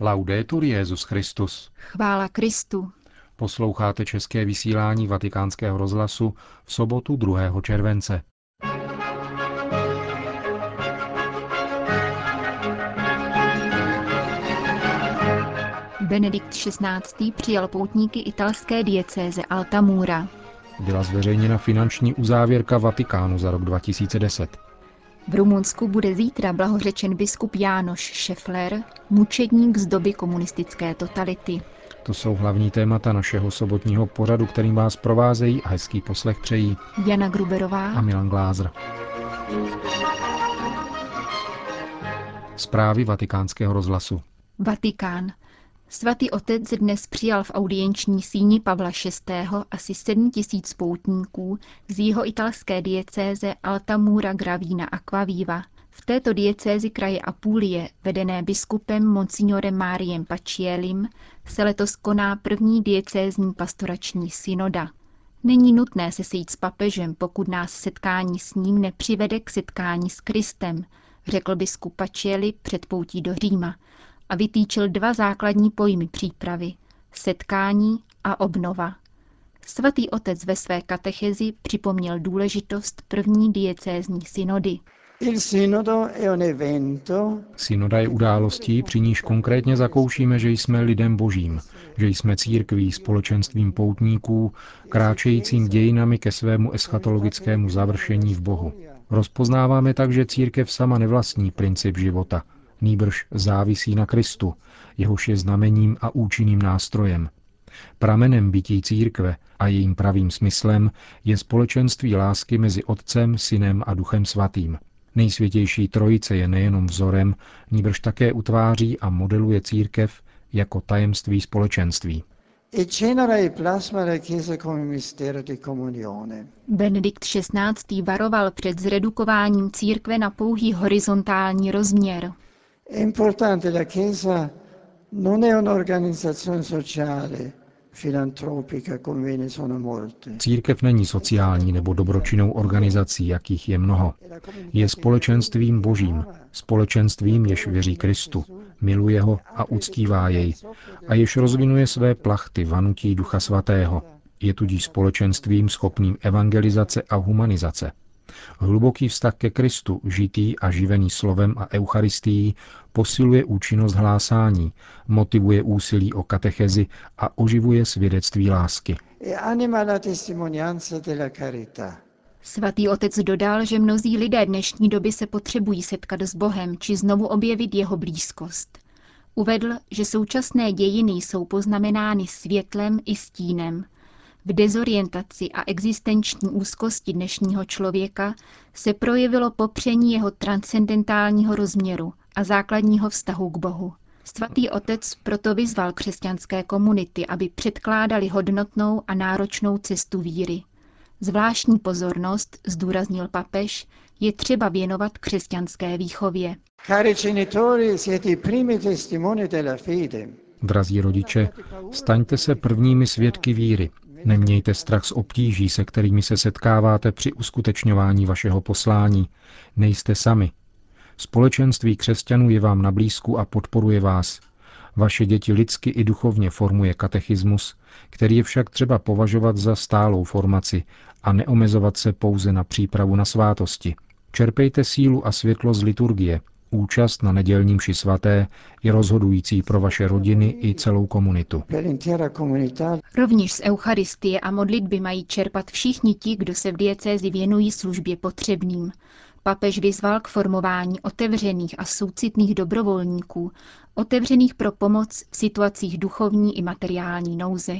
Laudetur Jezus Christus. Chvála Kristu. Posloucháte české vysílání Vatikánského rozhlasu v sobotu 2. července. Benedikt XVI. přijal poutníky italské diecéze Altamura. Byla zveřejněna finanční uzávěrka Vatikánu za rok 2010. V Rumunsku bude zítra blahořečen biskup Jánoš Šefler, mučedník z doby komunistické totality. To jsou hlavní témata našeho sobotního pořadu, kterým vás provázejí a hezký poslech přejí Jana Gruberová a Milan Glázer. Zprávy vatikánského rozhlasu. Vatikán. Svatý otec dnes přijal v audienční síni Pavla VI. asi 7 tisíc poutníků z jeho italské diecéze Altamura Gravina Aquaviva. V této diecézi kraje Apulie, vedené biskupem Monsignorem Máriem Pacielim, se letos koná první diecézní pastorační synoda. Není nutné se sejít s papežem, pokud nás setkání s ním nepřivede k setkání s Kristem, řekl biskup Pacieli před poutí do Říma a vytýčil dva základní pojmy přípravy – setkání a obnova. Svatý otec ve své katechezi připomněl důležitost první diecézní synody. Synoda je událostí, při níž konkrétně zakoušíme, že jsme lidem božím, že jsme církví, společenstvím poutníků, kráčejícím dějinami ke svému eschatologickému završení v Bohu. Rozpoznáváme tak, že církev sama nevlastní princip života – nýbrž závisí na Kristu, jehož je znamením a účinným nástrojem. Pramenem bytí církve a jejím pravým smyslem je společenství lásky mezi Otcem, Synem a Duchem Svatým. Nejsvětější trojice je nejenom vzorem, níbrž také utváří a modeluje církev jako tajemství společenství. E Benedikt XVI. varoval před zredukováním církve na pouhý horizontální rozměr. È importante, la Chiesa non è un'organizzazione sociale, Církev není sociální nebo dobročinnou organizací, jakých je mnoho. Je společenstvím božím, společenstvím, jež věří Kristu, miluje ho a uctívá jej a jež rozvinuje své plachty vanutí Ducha Svatého. Je tudíž společenstvím schopným evangelizace a humanizace. Hluboký vztah ke Kristu, žitý a živený slovem a eucharistií, posiluje účinnost hlásání, motivuje úsilí o katechezi a oživuje svědectví lásky. E Svatý otec dodal, že mnozí lidé dnešní doby se potřebují setkat s Bohem či znovu objevit jeho blízkost. Uvedl, že současné dějiny jsou poznamenány světlem i stínem – v dezorientaci a existenční úzkosti dnešního člověka se projevilo popření jeho transcendentálního rozměru a základního vztahu k Bohu. Svatý otec proto vyzval křesťanské komunity, aby předkládali hodnotnou a náročnou cestu víry. Zvláštní pozornost, zdůraznil papež, je třeba věnovat křesťanské výchově. Drazí rodiče, staňte se prvními svědky víry, Nemějte strach z obtíží, se kterými se setkáváte při uskutečňování vašeho poslání. Nejste sami. Společenství křesťanů je vám na blízku a podporuje vás. Vaše děti lidsky i duchovně formuje katechismus, který je však třeba považovat za stálou formaci a neomezovat se pouze na přípravu na svátosti. Čerpejte sílu a světlo z liturgie, Účast na nedělním mši svaté je rozhodující pro vaše rodiny i celou komunitu. Rovněž z Eucharistie a modlitby mají čerpat všichni ti, kdo se v diecézi věnují službě potřebným. Papež vyzval k formování otevřených a soucitných dobrovolníků, otevřených pro pomoc v situacích duchovní i materiální nouze.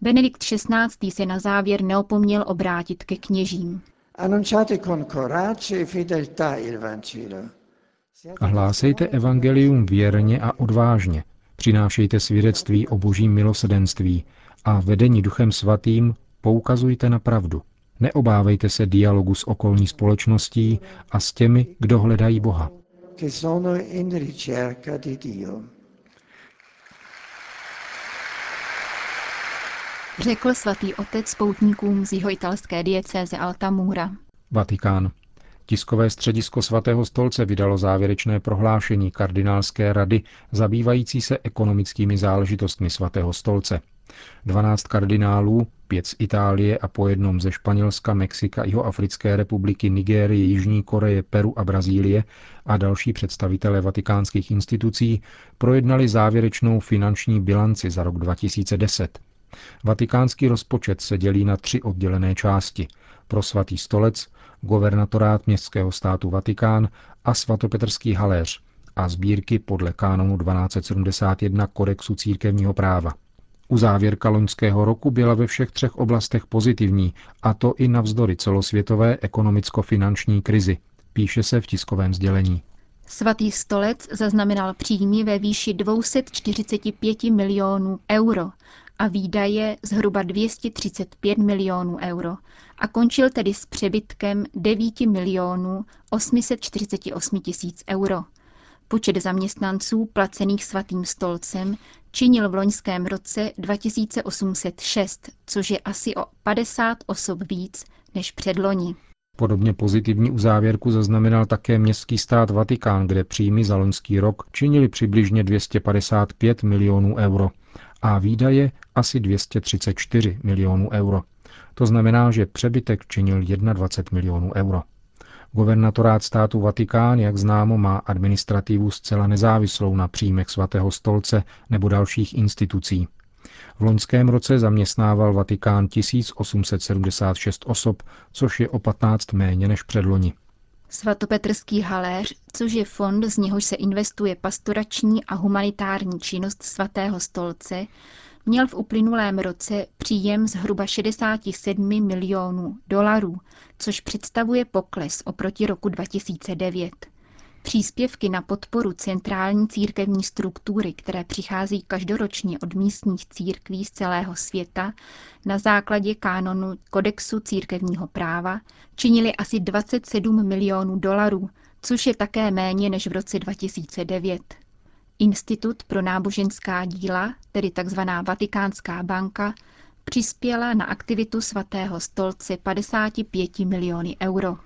Benedikt XVI. se na závěr neopomněl obrátit ke kněžím. Annunciate con coraggio e fedeltà il Vangelo hlásejte evangelium věrně a odvážně. Přinášejte svědectví o božím milosedenství a vedení duchem svatým poukazujte na pravdu. Neobávejte se dialogu s okolní společností a s těmi, kdo hledají Boha. Řekl svatý otec poutníkům z jeho italské diecéze Altamura. Vatikán. Tiskové středisko svatého stolce vydalo závěrečné prohlášení kardinálské rady zabývající se ekonomickými záležitostmi svatého stolce. 12 kardinálů, pět z Itálie a po jednom ze Španělska, Mexika, Jihoafrické republiky, Nigérie, Jižní Koreje, Peru a Brazílie a další představitelé vatikánských institucí projednali závěrečnou finanční bilanci za rok 2010. Vatikánský rozpočet se dělí na tři oddělené části. Pro svatý stolec, governatorát městského státu Vatikán a svatopetrský haléř a sbírky podle kánonu 1271 kodexu církevního práva. Uzávěrka loňského roku byla ve všech třech oblastech pozitivní, a to i navzdory celosvětové ekonomicko-finanční krizi, píše se v tiskovém sdělení. Svatý stolec zaznamenal příjmy ve výši 245 milionů euro a výdaje zhruba 235 milionů euro a končil tedy s přebytkem 9 milionů 848 tisíc euro. Počet zaměstnanců placených svatým stolcem činil v loňském roce 2806, což je asi o 50 osob víc než předloni. Podobně pozitivní uzávěrku zaznamenal také městský stát Vatikán, kde příjmy za loňský rok činili přibližně 255 milionů euro a výdaje asi 234 milionů euro. To znamená, že přebytek činil 21 milionů euro. Governatorát státu Vatikán, jak známo, má administrativu zcela nezávislou na příjmech svatého stolce nebo dalších institucí. V loňském roce zaměstnával Vatikán 1876 osob, což je o 15 méně než předloni. Svatopetrský haléř, což je fond, z něhož se investuje pastorační a humanitární činnost svatého stolce, měl v uplynulém roce příjem zhruba 67 milionů dolarů, což představuje pokles oproti roku 2009. Příspěvky na podporu centrální církevní struktury, které přichází každoročně od místních církví z celého světa na základě kánonu Kodexu církevního práva, činily asi 27 milionů dolarů, což je také méně než v roce 2009. Institut pro náboženská díla, tedy tzv. Vatikánská banka, přispěla na aktivitu svatého stolce 55 miliony euro.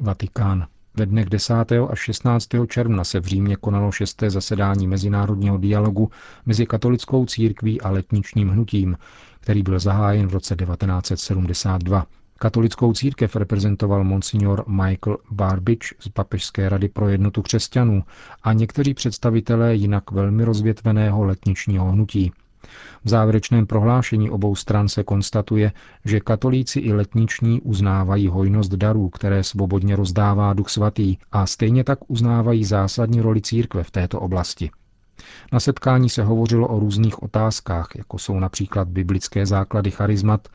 Vatikán. Ve dnech 10. a 16. června se v Římě konalo šesté zasedání mezinárodního dialogu mezi katolickou církví a letničním hnutím, který byl zahájen v roce 1972. Katolickou církev reprezentoval monsignor Michael Barbič z Papežské rady pro jednotu křesťanů a někteří představitelé jinak velmi rozvětveného letničního hnutí. V závěrečném prohlášení obou stran se konstatuje, že katolíci i letniční uznávají hojnost darů, které svobodně rozdává Duch Svatý a stejně tak uznávají zásadní roli církve v této oblasti. Na setkání se hovořilo o různých otázkách, jako jsou například biblické základy charizmat,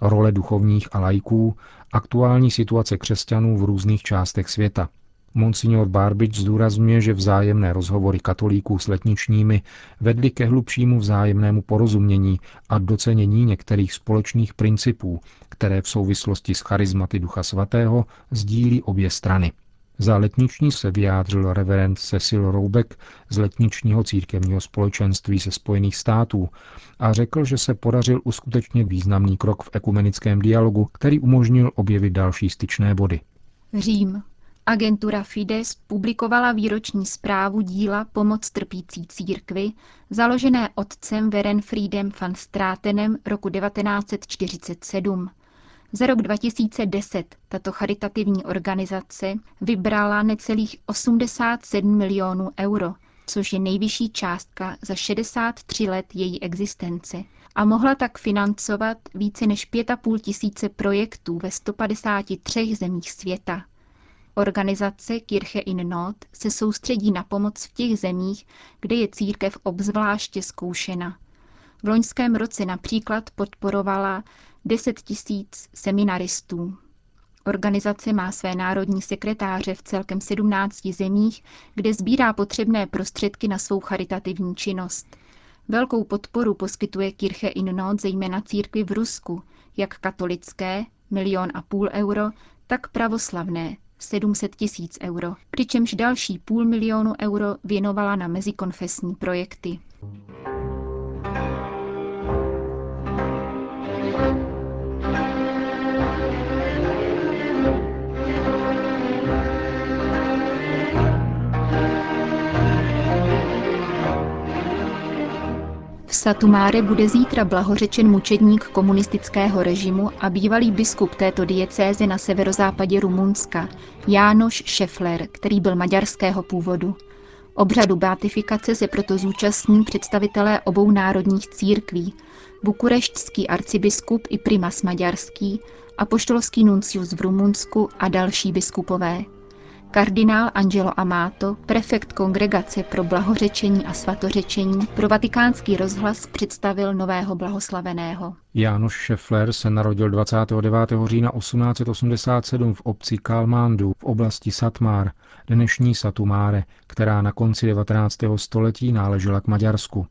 role duchovních a lajků, aktuální situace křesťanů v různých částech světa. Monsignor Barbič zdůrazňuje, že vzájemné rozhovory katolíků s letničními vedly ke hlubšímu vzájemnému porozumění a docenění některých společných principů, které v souvislosti s charizmaty Ducha Svatého sdílí obě strany. Za letniční se vyjádřil reverend Cecil Roubek z letničního církevního společenství se Spojených států a řekl, že se podařil uskutečnit významný krok v ekumenickém dialogu, který umožnil objevit další styčné body. Řím. Agentura Fides publikovala výroční zprávu díla Pomoc trpící církvy, založené otcem Verenfriedem van Stratenem roku 1947. Za rok 2010 tato charitativní organizace vybrala necelých 87 milionů euro, což je nejvyšší částka za 63 let její existence a mohla tak financovat více než 5,5 tisíce projektů ve 153 zemích světa. Organizace Kirche in Not se soustředí na pomoc v těch zemích, kde je církev obzvláště zkoušena. V loňském roce například podporovala 10 tisíc seminaristů. Organizace má své národní sekretáře v celkem 17 zemích, kde sbírá potřebné prostředky na svou charitativní činnost. Velkou podporu poskytuje Kirche in Not zejména církvi v Rusku, jak katolické, milion a půl euro, tak pravoslavné, 700 tisíc euro, přičemž další půl milionu euro věnovala na mezikonfesní projekty. Satumáre bude zítra blahořečen mučedník komunistického režimu a bývalý biskup této diecéze na severozápadě Rumunska, Jánoš Šefler, který byl maďarského původu. Obřadu beatifikace se proto zúčastní představitelé obou národních církví, bukureštský arcibiskup i primas maďarský, apoštolský nuncius v Rumunsku a další biskupové. Kardinál Angelo Amato, prefekt kongregace pro blahořečení a svatořečení, pro vatikánský rozhlas představil nového blahoslaveného. Jánoš Šefler se narodil 29. října 1887 v obci Kalmandu v oblasti Satmár, dnešní Satumáre, která na konci 19. století náležela k Maďarsku.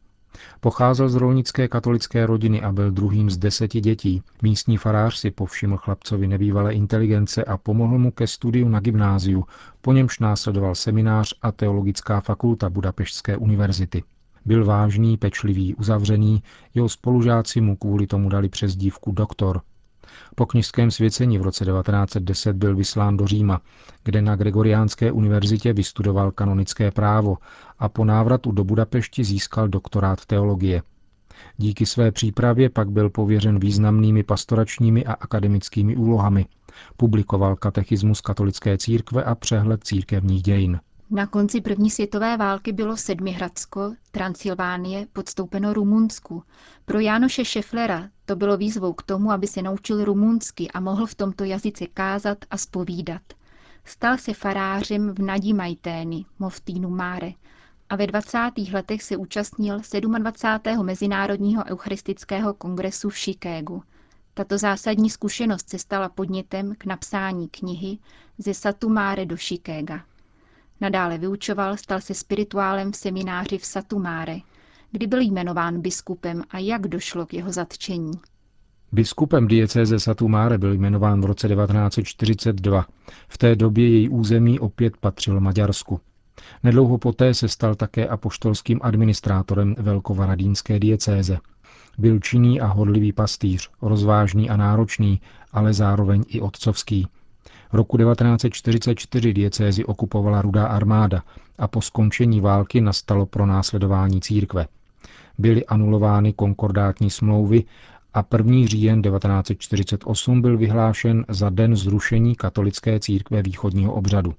Pocházel z rolnické katolické rodiny a byl druhým z deseti dětí. Místní farář si povšiml chlapcovi nebývalé inteligence a pomohl mu ke studiu na gymnáziu, po němž následoval seminář a teologická fakulta Budapešťské univerzity. Byl vážný, pečlivý, uzavřený, jeho spolužáci mu kvůli tomu dali přezdívku doktor. Po knižském svěcení v roce 1910 byl vyslán do Říma, kde na Gregoriánské univerzitě vystudoval kanonické právo a po návratu do Budapešti získal doktorát teologie. Díky své přípravě pak byl pověřen významnými pastoračními a akademickými úlohami. Publikoval katechismus katolické církve a přehled církevních dějin. Na konci první světové války bylo Sedmihradsko, Transylvánie, podstoupeno Rumunsku. Pro Jánoše Šeflera to bylo výzvou k tomu, aby se naučil rumunsky a mohl v tomto jazyce kázat a spovídat. Stal se farářem v Nadí Majtény, Moftínu Máre, a ve 20. letech se účastnil 27. Mezinárodního eucharistického kongresu v Chicagu. Tato zásadní zkušenost se stala podnětem k napsání knihy ze Satumáre do Chicaga. Nadále vyučoval, stal se spirituálem v semináři v Satumáre, kdy byl jmenován biskupem a jak došlo k jeho zatčení. Biskupem diecéze Satumáre byl jmenován v roce 1942. V té době její území opět patřilo Maďarsku. Nedlouho poté se stal také apoštolským administrátorem velkovaradínské diecéze. Byl činný a hodlivý pastýř, rozvážný a náročný, ale zároveň i otcovský. Roku 1944 diecézi okupovala rudá armáda a po skončení války nastalo pro následování církve. Byly anulovány konkordátní smlouvy a 1. říjen 1948 byl vyhlášen za den zrušení katolické církve východního obřadu.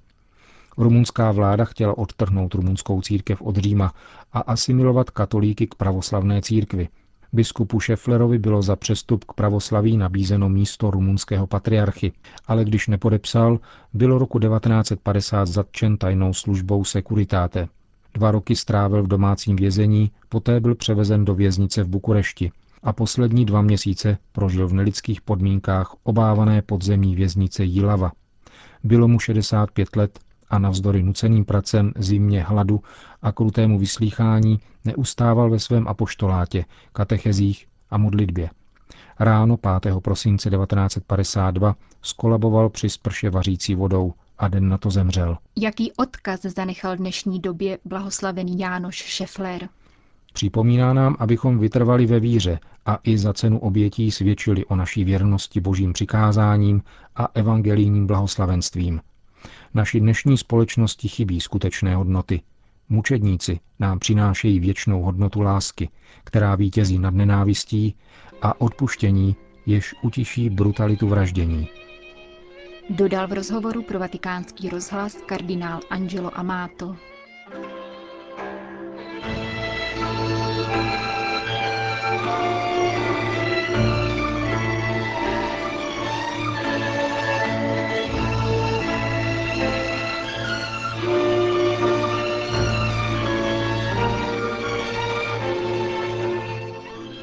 Rumunská vláda chtěla odtrhnout rumunskou církev od Říma a asimilovat katolíky k pravoslavné církvi. Biskupu Šeflerovi bylo za přestup k pravoslaví nabízeno místo rumunského patriarchy, ale když nepodepsal, bylo roku 1950 zatčen tajnou službou Securitate. Dva roky strávil v domácím vězení, poté byl převezen do věznice v Bukurešti a poslední dva měsíce prožil v nelidských podmínkách obávané podzemní věznice Jilava. Bylo mu 65 let a navzdory nuceným pracem, zimě, hladu a krutému vyslýchání neustával ve svém apoštolátě, katechezích a modlitbě. Ráno 5. prosince 1952 skolaboval při sprše vařící vodou a den na to zemřel. Jaký odkaz zanechal dnešní době blahoslavený Jánoš Šefler? Připomíná nám, abychom vytrvali ve víře a i za cenu obětí svědčili o naší věrnosti božím přikázáním a evangelijním blahoslavenstvím, Naší dnešní společnosti chybí skutečné hodnoty. Mučedníci nám přinášejí věčnou hodnotu lásky, která vítězí nad nenávistí a odpuštění, jež utiší brutalitu vraždění. Dodal v rozhovoru pro vatikánský rozhlas kardinál Angelo Amato.